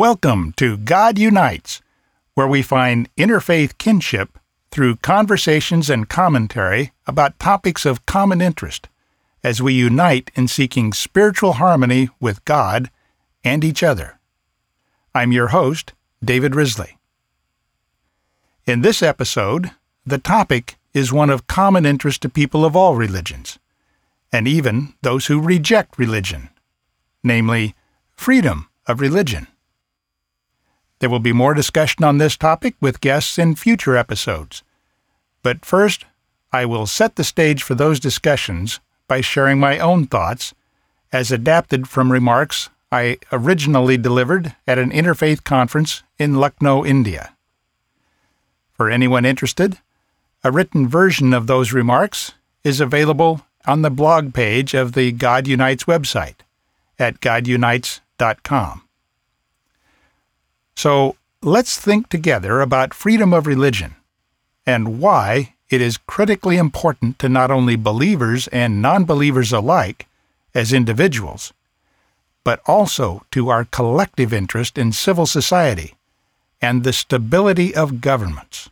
Welcome to God Unites, where we find interfaith kinship through conversations and commentary about topics of common interest as we unite in seeking spiritual harmony with God and each other. I'm your host, David Risley. In this episode, the topic is one of common interest to people of all religions, and even those who reject religion, namely, freedom of religion. There will be more discussion on this topic with guests in future episodes. But first, I will set the stage for those discussions by sharing my own thoughts, as adapted from remarks I originally delivered at an interfaith conference in Lucknow, India. For anyone interested, a written version of those remarks is available on the blog page of the God Unites website at godunites.com. So let's think together about freedom of religion and why it is critically important to not only believers and non believers alike as individuals, but also to our collective interest in civil society and the stability of governments.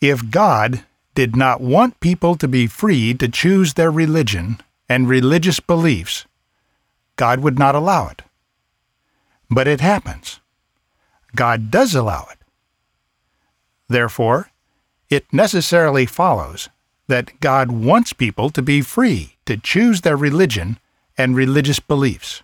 If God did not want people to be free to choose their religion and religious beliefs, God would not allow it. But it happens. God does allow it. Therefore, it necessarily follows that God wants people to be free to choose their religion and religious beliefs.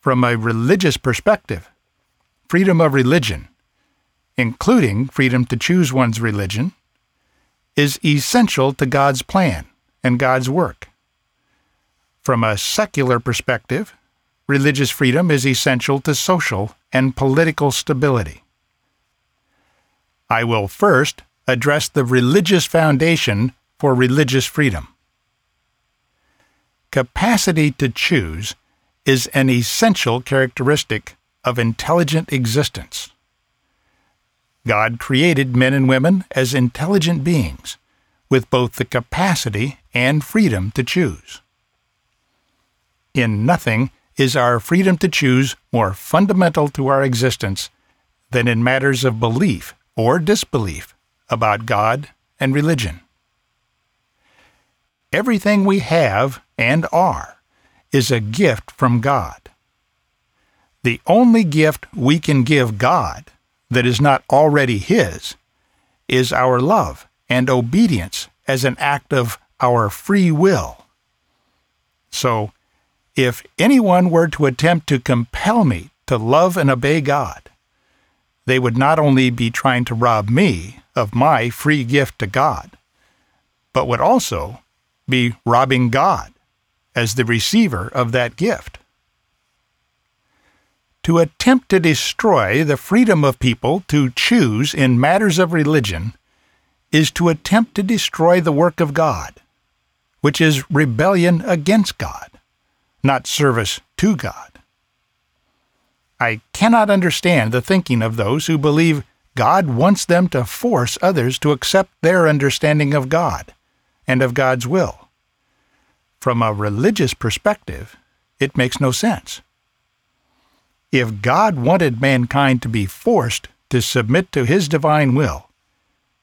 From a religious perspective, freedom of religion, including freedom to choose one's religion, is essential to God's plan and God's work. From a secular perspective, religious freedom is essential to social and political stability. I will first address the religious foundation for religious freedom. Capacity to choose is an essential characteristic of intelligent existence. God created men and women as intelligent beings, with both the capacity and freedom to choose. In nothing is our freedom to choose more fundamental to our existence than in matters of belief or disbelief about God and religion. Everything we have and are is a gift from God. The only gift we can give God that is not already His is our love and obedience as an act of our free will. So, if anyone were to attempt to compel me to love and obey God, they would not only be trying to rob me of my free gift to God, but would also be robbing God as the receiver of that gift. To attempt to destroy the freedom of people to choose in matters of religion is to attempt to destroy the work of God, which is rebellion against God not service to God. I cannot understand the thinking of those who believe God wants them to force others to accept their understanding of God and of God's will. From a religious perspective, it makes no sense. If God wanted mankind to be forced to submit to His divine will,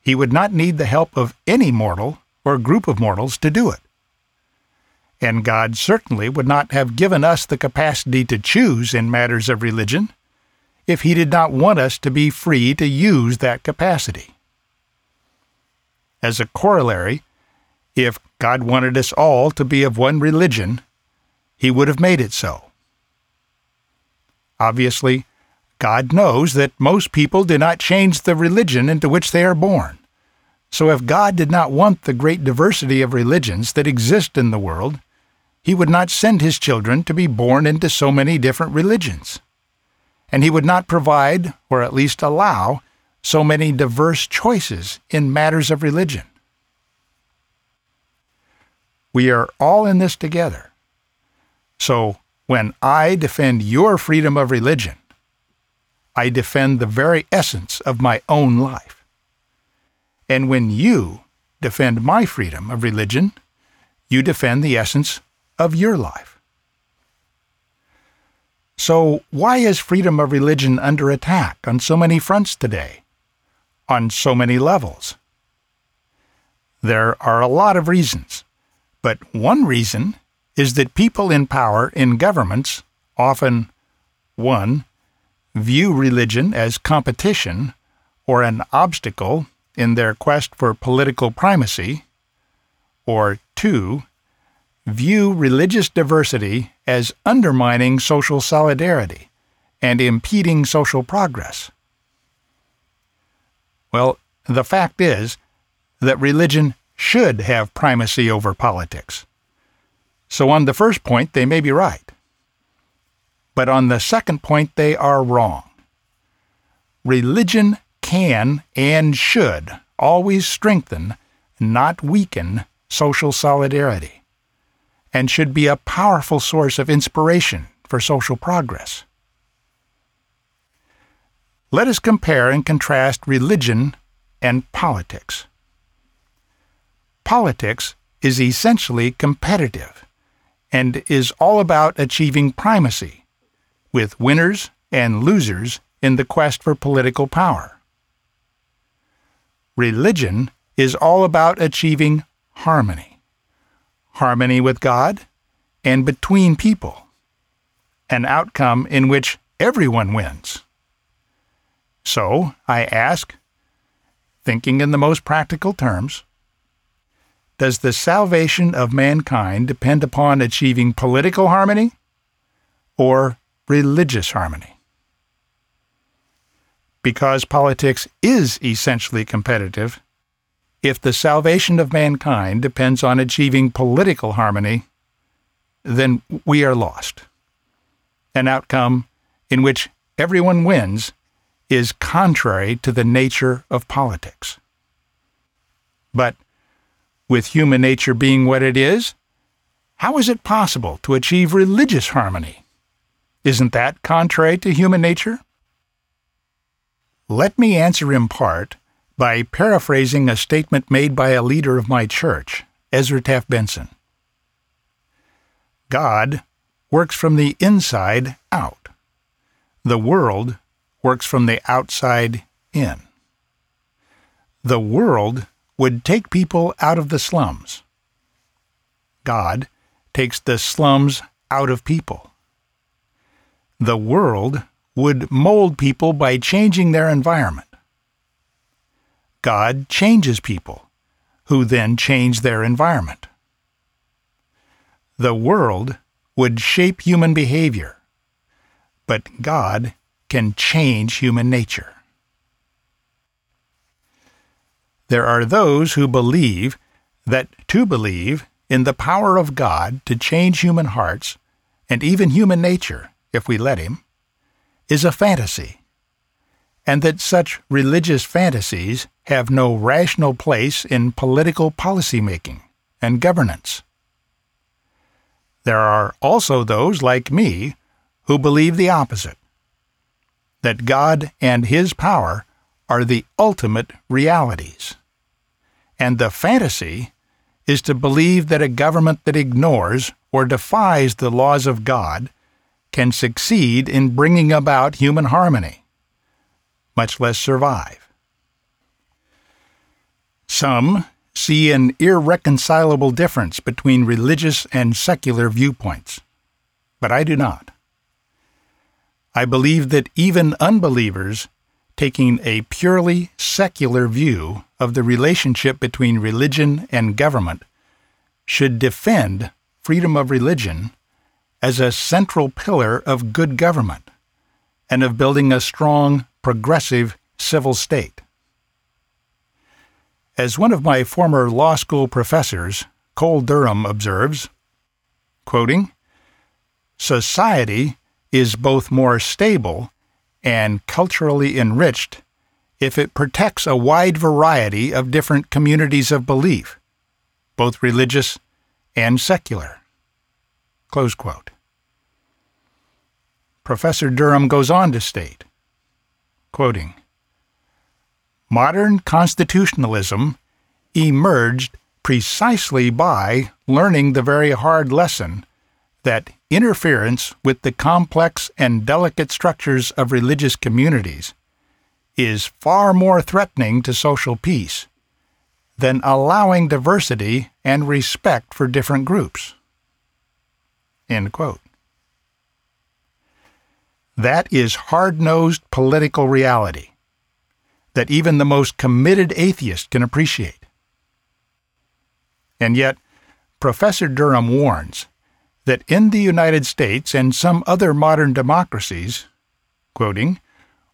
He would not need the help of any mortal or group of mortals to do it and God certainly would not have given us the capacity to choose in matters of religion if He did not want us to be free to use that capacity. As a corollary, if God wanted us all to be of one religion, He would have made it so. Obviously, God knows that most people do not change the religion into which they are born. So if God did not want the great diversity of religions that exist in the world, he would not send his children to be born into so many different religions. And he would not provide, or at least allow, so many diverse choices in matters of religion. We are all in this together. So, when I defend your freedom of religion, I defend the very essence of my own life. And when you defend my freedom of religion, you defend the essence of your life. So, why is freedom of religion under attack on so many fronts today? On so many levels? There are a lot of reasons, but one reason is that people in power in governments often 1. View religion as competition or an obstacle in their quest for political primacy, or 2. View religious diversity as undermining social solidarity and impeding social progress. Well, the fact is that religion should have primacy over politics. So, on the first point, they may be right. But on the second point, they are wrong. Religion can and should always strengthen, not weaken, social solidarity, and should be a powerful source of inspiration for social progress. Let us compare and contrast religion and politics. Politics is essentially competitive and is all about achieving primacy with winners and losers in the quest for political power. Religion is all about achieving harmony harmony with God and between people, an outcome in which everyone wins. So, I ask, thinking in the most practical terms, does the salvation of mankind depend upon achieving political harmony or religious harmony. Because politics is essentially competitive, if the salvation of mankind depends on achieving political harmony, then we are lost. An outcome in which everyone wins is contrary to the nature of politics. But with human nature being what it is, how is it possible to achieve religious harmony? Isn't that contrary to human nature? Let me answer in part by paraphrasing a statement made by a leader of my church, Ezra Taft Benson. God works from the inside out. The world works from the outside in. The world would take people out of the slums. God takes the slums out of people. The world would mold people by changing their environment. God changes people, who then change their environment. The world would shape human behavior, but God can change human nature. There are those who believe that to believe in the power of God to change human hearts and even human nature if we let him, is a fantasy, and that such religious fantasies have no rational place in political policymaking and governance. There are also those like me who believe the opposite that God and His power are the ultimate realities. And the fantasy is to believe that a government that ignores or defies the laws of God can succeed in bringing about human harmony, much less survive. Some see an irreconcilable difference between religious and secular viewpoints, but I do not. I believe that even unbelievers taking a purely secular view of the relationship between religion and government should defend freedom of religion as a central pillar of good government and of building a strong, progressive civil state. As one of my former law school professors, Cole Durham, observes, quoting, Society is both more stable and culturally enriched if it protects a wide variety of different communities of belief, both religious and secular. Close quote. Professor Durham goes on to state, quoting, Modern constitutionalism emerged precisely by learning the very hard lesson that interference with the complex and delicate structures of religious communities is far more threatening to social peace than allowing diversity and respect for different groups. End quote. That is hard nosed political reality that even the most committed atheist can appreciate. And yet, Professor Durham warns that in the United States and some other modern democracies, quoting,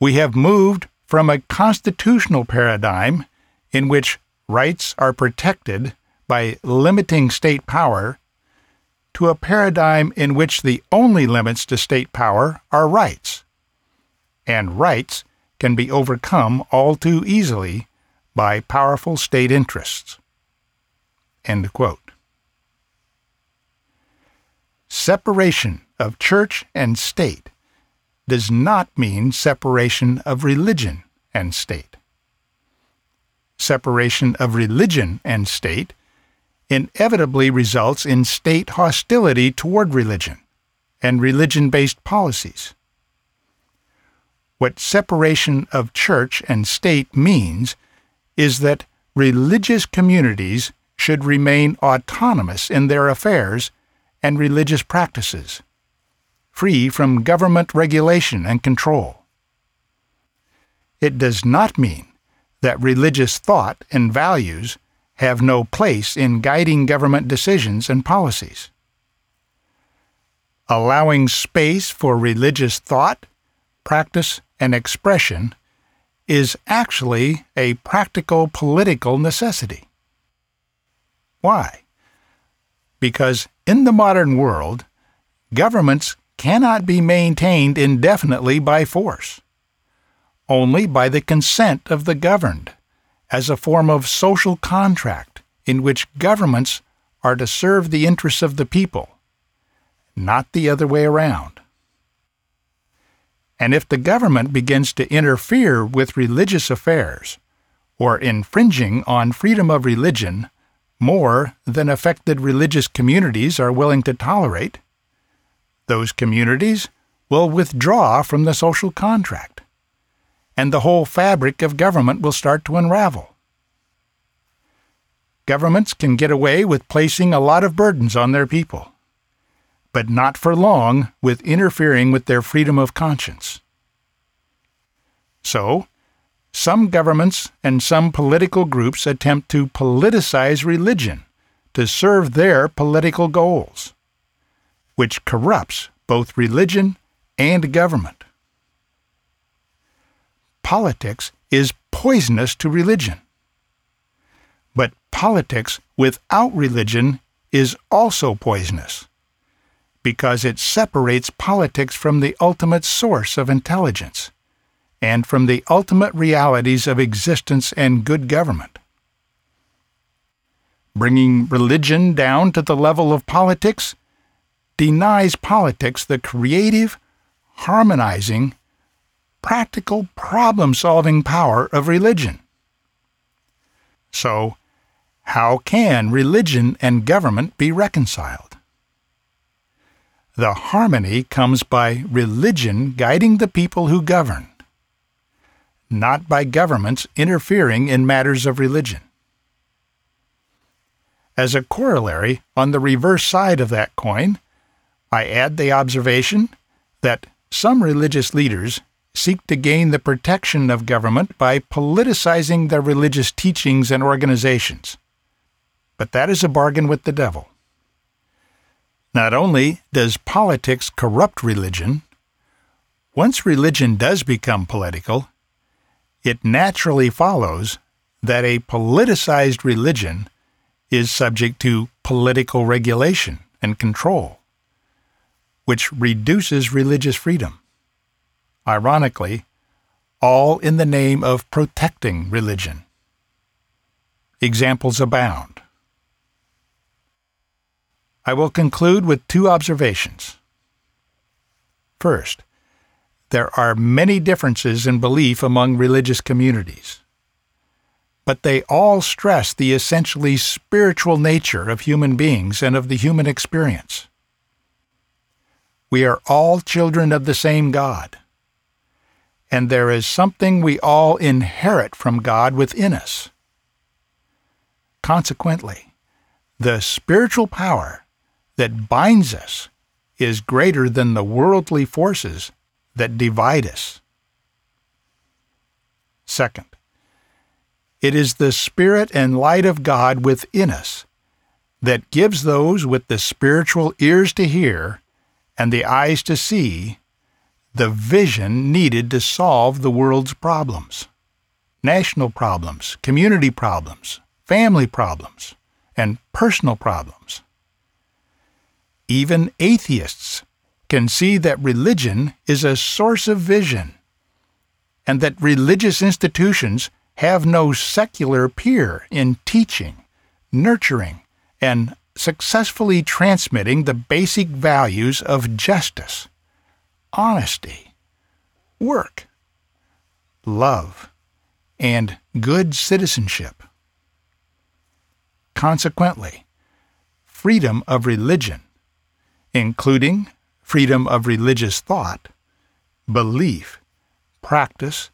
we have moved from a constitutional paradigm in which rights are protected by limiting state power to a paradigm in which the only limits to state power are rights, and rights can be overcome all too easily by powerful state interests. End quote. Separation of church and state does not mean separation of religion and state. Separation of religion and state inevitably results in state hostility toward religion and religion based policies. What separation of church and state means is that religious communities should remain autonomous in their affairs and religious practices, free from government regulation and control. It does not mean that religious thought and values have no place in guiding government decisions and policies. Allowing space for religious thought, practice, and expression is actually a practical political necessity. Why? Because in the modern world, governments cannot be maintained indefinitely by force, only by the consent of the governed, as a form of social contract in which governments are to serve the interests of the people, not the other way around. And if the government begins to interfere with religious affairs, or infringing on freedom of religion more than affected religious communities are willing to tolerate, those communities will withdraw from the social contract, and the whole fabric of government will start to unravel. Governments can get away with placing a lot of burdens on their people, but not for long with interfering with their freedom of conscience. So, some governments and some political groups attempt to politicize religion to serve their political goals, which corrupts both religion and government. Politics is poisonous to religion. But politics without religion is also poisonous because it separates politics from the ultimate source of intelligence and from the ultimate realities of existence and good government. Bringing religion down to the level of politics denies politics the creative, harmonizing, practical problem solving power of religion. So, how can religion and government be reconciled? The harmony comes by religion guiding the people who govern not by governments interfering in matters of religion. As a corollary, on the reverse side of that coin, I add the observation that some religious leaders seek to gain the protection of government by politicizing their religious teachings and organizations. But that is a bargain with the devil. Not only does politics corrupt religion, once religion does become political, it naturally follows that a politicized religion is subject to political regulation and control, which reduces religious freedom. Ironically, all in the name of protecting religion. Examples abound. I will conclude with two observations. First, there are many differences in belief among religious communities. But they all stress the essentially spiritual nature of human beings and of the human experience. we are all children of the same God. And there is something we all inherit from God within us. Consequently, the spiritual power that binds us is greater than the worldly forces that divide us. Second, it is the Spirit and light of God within us that gives those with the spiritual ears to hear and the eyes to see the vision needed to solve the world's problems national problems, community problems, family problems, and personal problems. Even atheists can see that religion is a source of vision and that religious institutions have no secular peer in teaching, nurturing, and successfully transmitting the basic values of justice, honesty, work, love, and good citizenship. Consequently, freedom of religion, including freedom of religious thought, belief, practice,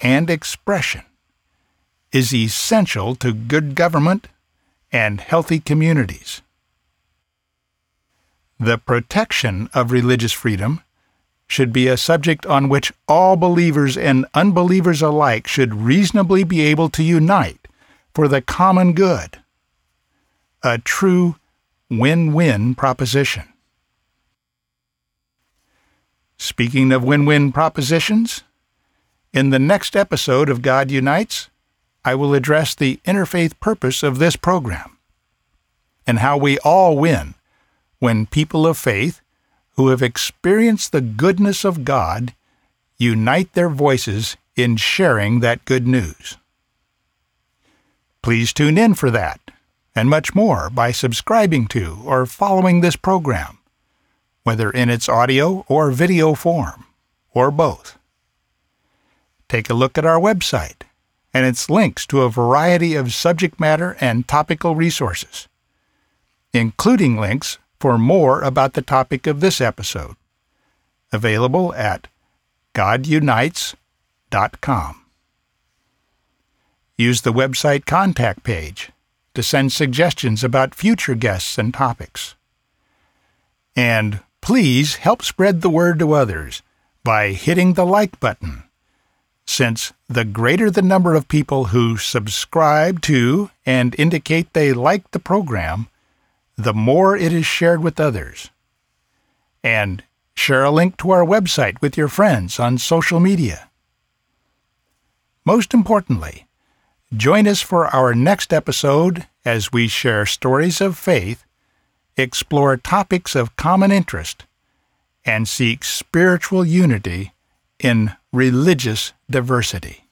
and expression, is essential to good government and healthy communities. The protection of religious freedom should be a subject on which all believers and unbelievers alike should reasonably be able to unite for the common good. A true win win proposition. Speaking of win win propositions, in the next episode of God Unites, I will address the interfaith purpose of this program and how we all win when people of faith who have experienced the goodness of God unite their voices in sharing that good news. Please tune in for that and much more by subscribing to or following this program, whether in its audio or video form, or both. Take a look at our website and its links to a variety of subject matter and topical resources, including links for more about the topic of this episode, available at godunites.com. Use the website contact page to send suggestions about future guests and topics. And please help spread the word to others by hitting the like button since the greater the number of people who subscribe to and indicate they like the program, the more it is shared with others. And share a link to our website with your friends on social media. Most importantly, join us for our next episode as we share stories of faith, explore topics of common interest, and seek spiritual unity in religious diversity.